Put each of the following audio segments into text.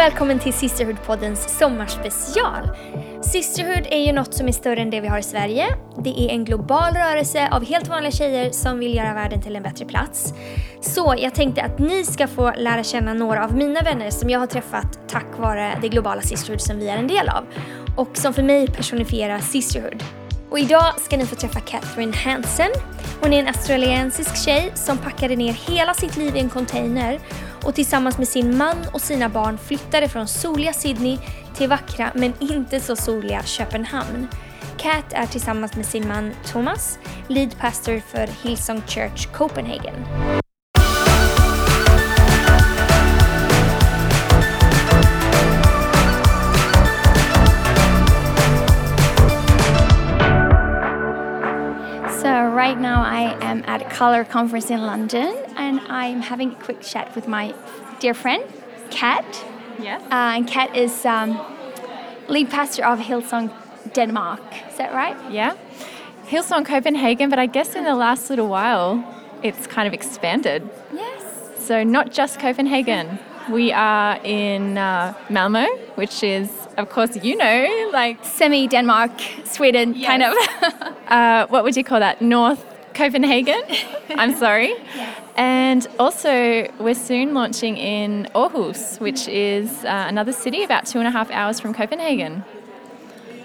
välkommen till Sisterhood-poddens sommarspecial. Sisterhood är ju något som är större än det vi har i Sverige. Det är en global rörelse av helt vanliga tjejer som vill göra världen till en bättre plats. Så jag tänkte att ni ska få lära känna några av mina vänner som jag har träffat tack vare det globala Sisterhood som vi är en del av. Och som för mig personifierar Sisterhood. Och idag ska ni få träffa Catherine Hansen. Hon är en australiensisk tjej som packade ner hela sitt liv i en container och tillsammans med sin man och sina barn flyttade från soliga Sydney till vackra men inte så soliga Köpenhamn. Kat är tillsammans med sin man Thomas lead pastor för Hillsong Church Copenhagen. So right now I am at color conference in London and I'm having a quick chat with my dear friend, Kat. Yes. Uh, and Kat is um, lead pastor of Hillsong Denmark. Is that right? Yeah. Hillsong Copenhagen, but I guess in the last little while it's kind of expanded. Yes. So not just Copenhagen. We are in uh, Malmo, which is, of course, you know, like Semi Denmark, Sweden, kind of. uh, what would you call that? North Copenhagen. I'm sorry. And also, we're soon launching in Aarhus, which is uh, another city about two and a half hours from Copenhagen.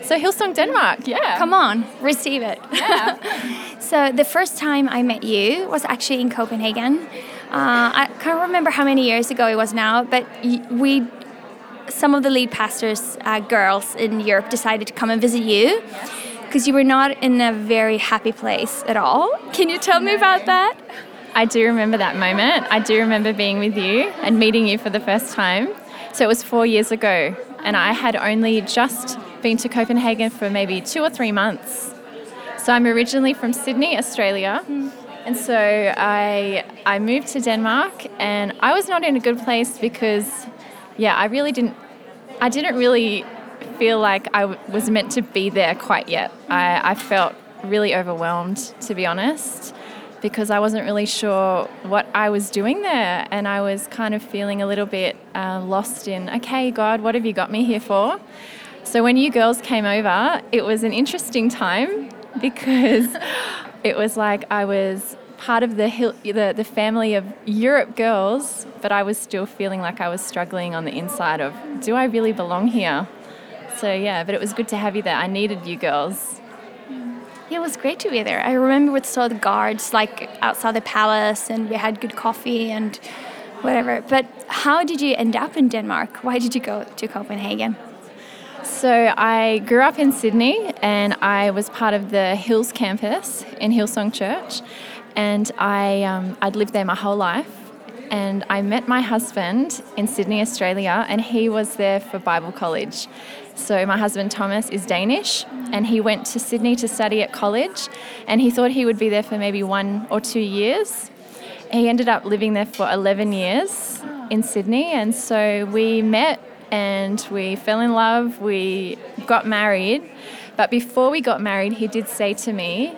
So Hillsong Denmark, yeah. Come on, receive it. Yeah. So the first time I met you was actually in Copenhagen. Uh, I can't remember how many years ago it was now, but we, some of the lead pastors, uh, girls in Europe, decided to come and visit you because you were not in a very happy place at all. Can you tell me about that? I do remember that moment. I do remember being with you and meeting you for the first time. So it was four years ago, and I had only just been to Copenhagen for maybe two or three months. So I'm originally from Sydney, Australia. Hmm. And so I I moved to Denmark and I was not in a good place because yeah, I really didn't I didn't really feel like I w- was meant to be there quite yet. I, I felt really overwhelmed, to be honest, because I wasn't really sure what I was doing there. And I was kind of feeling a little bit uh, lost in, okay, God, what have you got me here for? So when you girls came over, it was an interesting time because it was like I was part of the, hill, the the family of Europe girls, but I was still feeling like I was struggling on the inside of, do I really belong here? So yeah, but it was good to have you there. I needed you girls. Yeah, It was great to be there. I remember we saw the guards like outside the palace, and we had good coffee and whatever. But how did you end up in Denmark? Why did you go to Copenhagen? So I grew up in Sydney and I was part of the Hills campus in Hillsong Church and I, um, I'd lived there my whole life and I met my husband in Sydney, Australia and he was there for Bible college. So my husband Thomas is Danish and he went to Sydney to study at college and he thought he would be there for maybe one or two years. He ended up living there for 11 years in Sydney and so we met and we fell in love. We got married. But before we got married, he did say to me,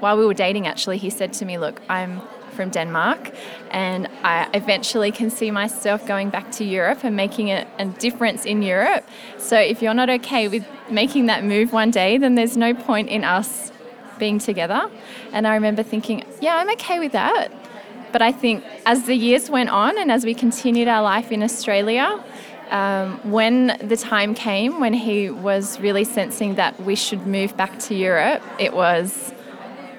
while we were dating actually, he said to me, Look, I'm from Denmark and I eventually can see myself going back to Europe and making a, a difference in Europe. So if you're not okay with making that move one day, then there's no point in us being together. And I remember thinking, Yeah, I'm okay with that. But I think as the years went on and as we continued our life in Australia, um, when the time came when he was really sensing that we should move back to Europe, it was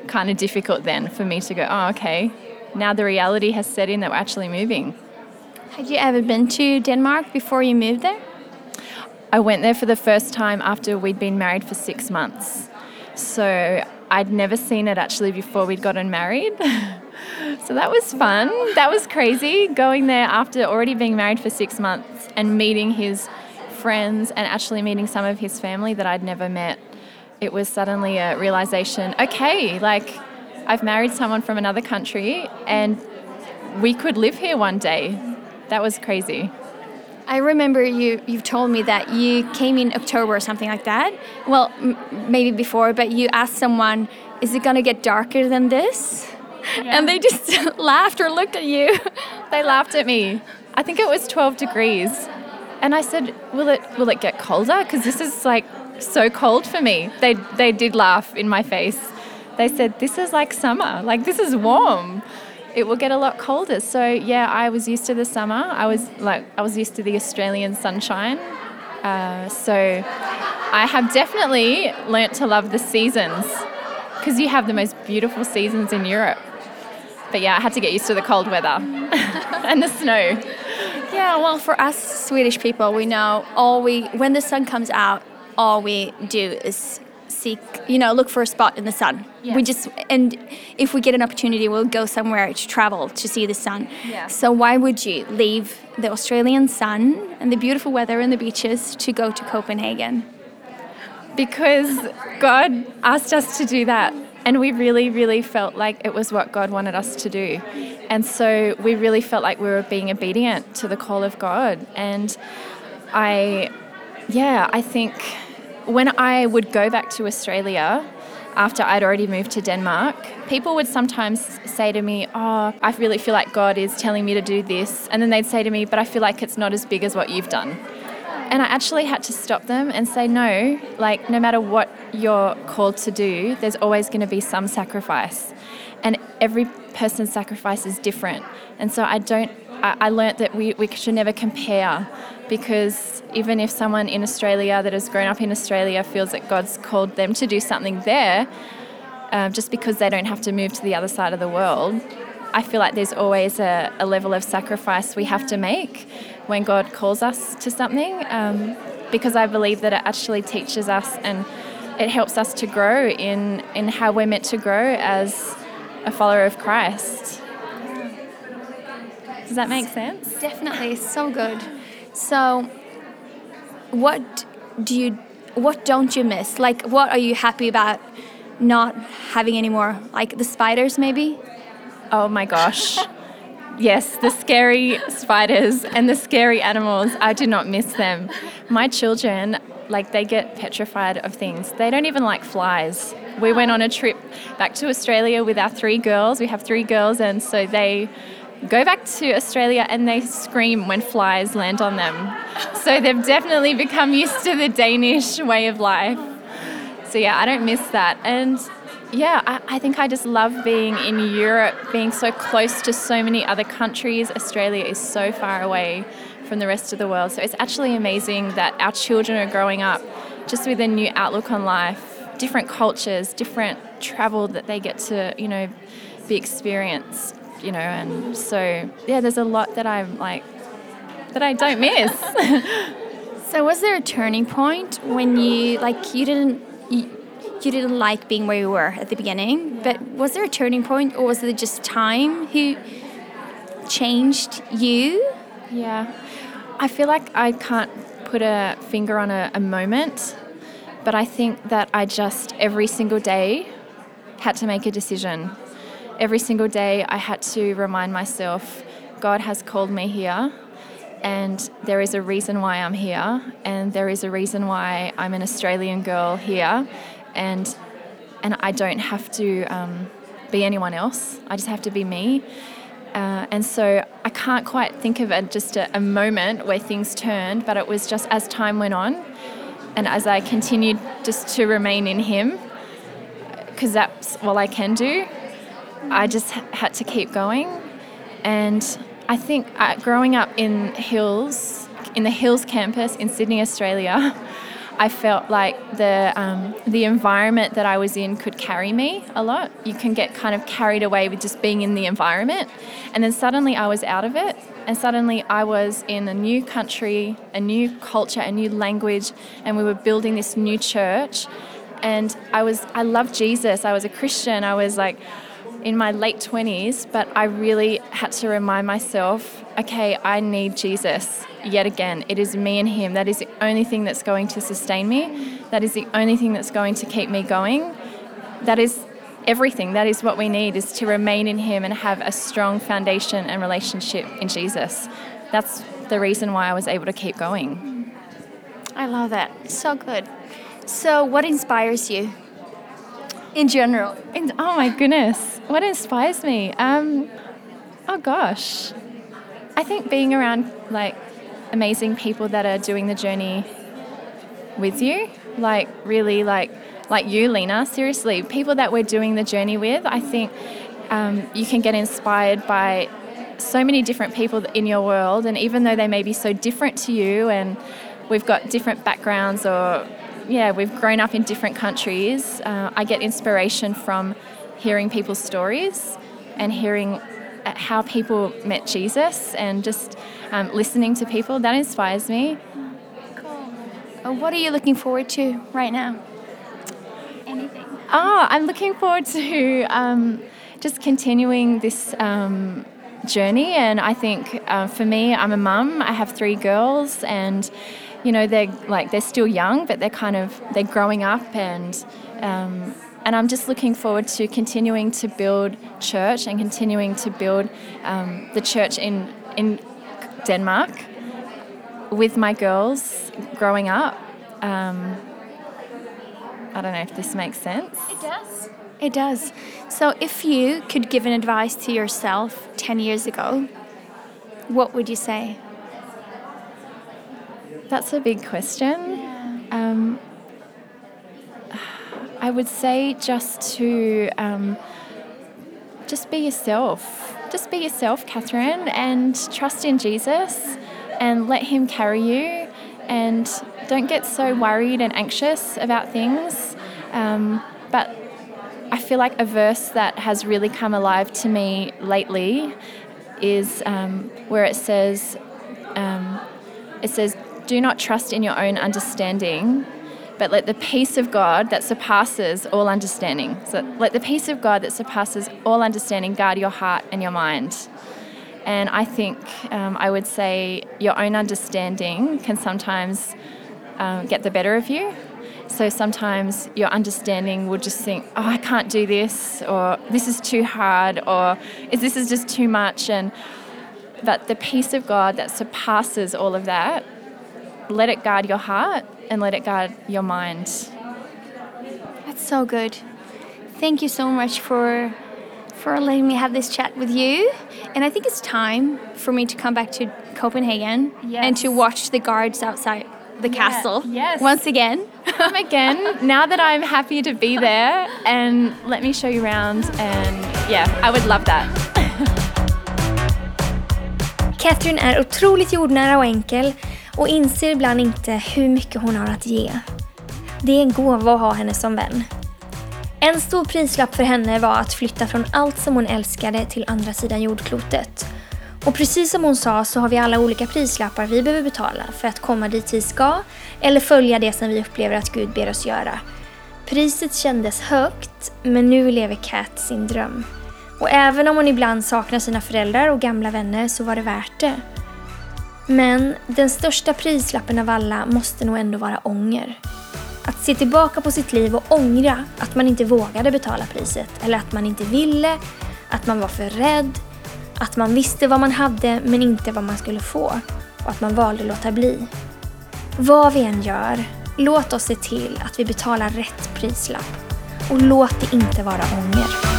kind of difficult then for me to go, oh, okay, now the reality has set in that we're actually moving. Had you ever been to Denmark before you moved there? I went there for the first time after we'd been married for six months. So I'd never seen it actually before we'd gotten married. so that was fun. That was crazy going there after already being married for six months and meeting his friends and actually meeting some of his family that I'd never met. It was suddenly a realization okay, like I've married someone from another country and we could live here one day. That was crazy. I remember you you've told me that you came in October or something like that. Well, m- maybe before, but you asked someone, "Is it going to get darker than this?" And they just laughed or looked at you. They laughed at me. I think it was 12 degrees. And I said, "Will it will it get colder? Because this is like so cold for me." They they did laugh in my face. They said, "This is like summer. Like this is warm." It will get a lot colder. So yeah, I was used to the summer. I was like I was used to the Australian sunshine. Uh, so I have definitely learnt to love the seasons because you have the most beautiful seasons in Europe. But yeah, I had to get used to the cold weather and the snow. Yeah, well, for us Swedish people, we know all we when the sun comes out, all we do is seek, you know, look for a spot in the sun. Yeah. We just and if we get an opportunity, we'll go somewhere to travel to see the sun. Yeah. So why would you leave the Australian sun and the beautiful weather and the beaches to go to Copenhagen? because God asked us to do that. And we really, really felt like it was what God wanted us to do. And so we really felt like we were being obedient to the call of God. And I, yeah, I think when I would go back to Australia, after I'd already moved to Denmark, people would sometimes say to me, Oh, I really feel like God is telling me to do this. And then they'd say to me, But I feel like it's not as big as what you've done. And I actually had to stop them and say, no, like, no matter what you're called to do, there's always going to be some sacrifice. And every person's sacrifice is different. And so I don't, I, learnt that we, we should never compare because even if someone in Australia that has grown up in Australia feels that God's called them to do something there, um, just because they don't have to move to the other side of the world, I feel like there's always a, a level of sacrifice we have to make when God calls us to something, um, because I believe that it actually teaches us and it helps us to grow in, in how we're meant to grow as a follower of Christ. Does that make sense? Definitely, so good. So, what do you, what don't you miss? Like, what are you happy about not having anymore? Like the spiders, maybe? Oh my gosh. Yes, the scary spiders and the scary animals, I do not miss them. My children, like, they get petrified of things. They don't even like flies. We went on a trip back to Australia with our three girls. We have three girls, and so they go back to Australia and they scream when flies land on them. So they've definitely become used to the Danish way of life. So yeah, I don't miss that. And yeah, I, I, think I just love being in Europe, being so close to so many other countries. Australia is so far away from the rest of the world. So it's actually amazing that our children are growing up just with a new outlook on life, different cultures, different travel that they get to, you know, be experienced, you know, and so yeah, there's a lot that I'm like that I don't miss. so was there a turning point when you like you didn't you, you didn't like being where you were at the beginning, but was there a turning point or was it just time who changed you? Yeah. I feel like I can't put a finger on a, a moment, but I think that I just every single day had to make a decision. Every single day I had to remind myself God has called me here and there is a reason why I'm here, and there is a reason why I'm an Australian girl here, and and I don't have to um, be anyone else. I just have to be me. Uh, and so I can't quite think of just a, a moment where things turned, but it was just as time went on, and as I continued just to remain in Him, because that's all I can do. I just had to keep going, and I think uh, growing up in Hills, in the Hills campus in Sydney, Australia, I felt like the um, the environment that I was in could carry me a lot. You can get kind of carried away with just being in the environment, and then suddenly I was out of it, and suddenly I was in a new country, a new culture, a new language, and we were building this new church. And I was I loved Jesus. I was a Christian. I was like in my late 20s, but I really had to remind myself okay, I need Jesus yet again. It is me and Him. That is the only thing that's going to sustain me. That is the only thing that's going to keep me going. That is everything. That is what we need is to remain in Him and have a strong foundation and relationship in Jesus. That's the reason why I was able to keep going. I love that. So good. So, what inspires you in general? In, oh my goodness, what inspires me? Um, oh gosh, I think being around like amazing people that are doing the journey with you. Like really, like like you, Lena. Seriously, people that we're doing the journey with. I think um, you can get inspired by so many different people in your world, and even though they may be so different to you, and we've got different backgrounds, or yeah, we've grown up in different countries, uh, I get inspiration from hearing people's stories and hearing uh, how people met Jesus and just um, listening to people. That inspires me. Uh, what are you looking forward to right now? Anything? Oh, I'm looking forward to um, just continuing this um, journey. And I think uh, for me, I'm a mum. I have three girls, and you know they're like they're still young, but they're kind of they're growing up, and um, and I'm just looking forward to continuing to build church and continuing to build um, the church in in Denmark with my girls growing up. Um, I don't know if this makes sense. It does. It does. So, if you could give an advice to yourself 10 years ago, what would you say? That's a big question. Um, I would say just to um, just be yourself. Just be yourself, Catherine, and trust in Jesus and let Him carry you. And don't get so worried and anxious about things. Um, but I feel like a verse that has really come alive to me lately is um, where it says, um, it says, "Do not trust in your own understanding, but let the peace of God that surpasses all understanding. So let the peace of God that surpasses all understanding guard your heart and your mind." And I think um, I would say your own understanding can sometimes um, get the better of you. So sometimes your understanding will just think, oh, I can't do this, or this is too hard, or is this is just too much. And but the peace of God that surpasses all of that, let it guard your heart and let it guard your mind. That's so good. Thank you so much for for letting me have this chat with you. And I think it's time for me to come back to Copenhagen and to watch the guards outside the castle yes. once again. Come again, now that I'm happy to be there, and let me show you around. And yeah, I would love that. Catherine är otroligt jordnära och enkel och inser ibland inte hur mycket hon har att ge. Det är en gåva att ha henne som vän. En stor prislapp för henne var att flytta från allt som hon älskade till andra sidan jordklotet. Och precis som hon sa så har vi alla olika prislappar vi behöver betala för att komma dit vi ska eller följa det som vi upplever att Gud ber oss göra. Priset kändes högt, men nu lever Kat sin dröm. Och även om hon ibland saknar sina föräldrar och gamla vänner så var det värt det. Men den största prislappen av alla måste nog ändå vara ånger. Att se tillbaka på sitt liv och ångra att man inte vågade betala priset eller att man inte ville, att man var för rädd, att man visste vad man hade men inte vad man skulle få och att man valde att låta bli. Vad vi än gör, låt oss se till att vi betalar rätt prislapp och låt det inte vara ånger.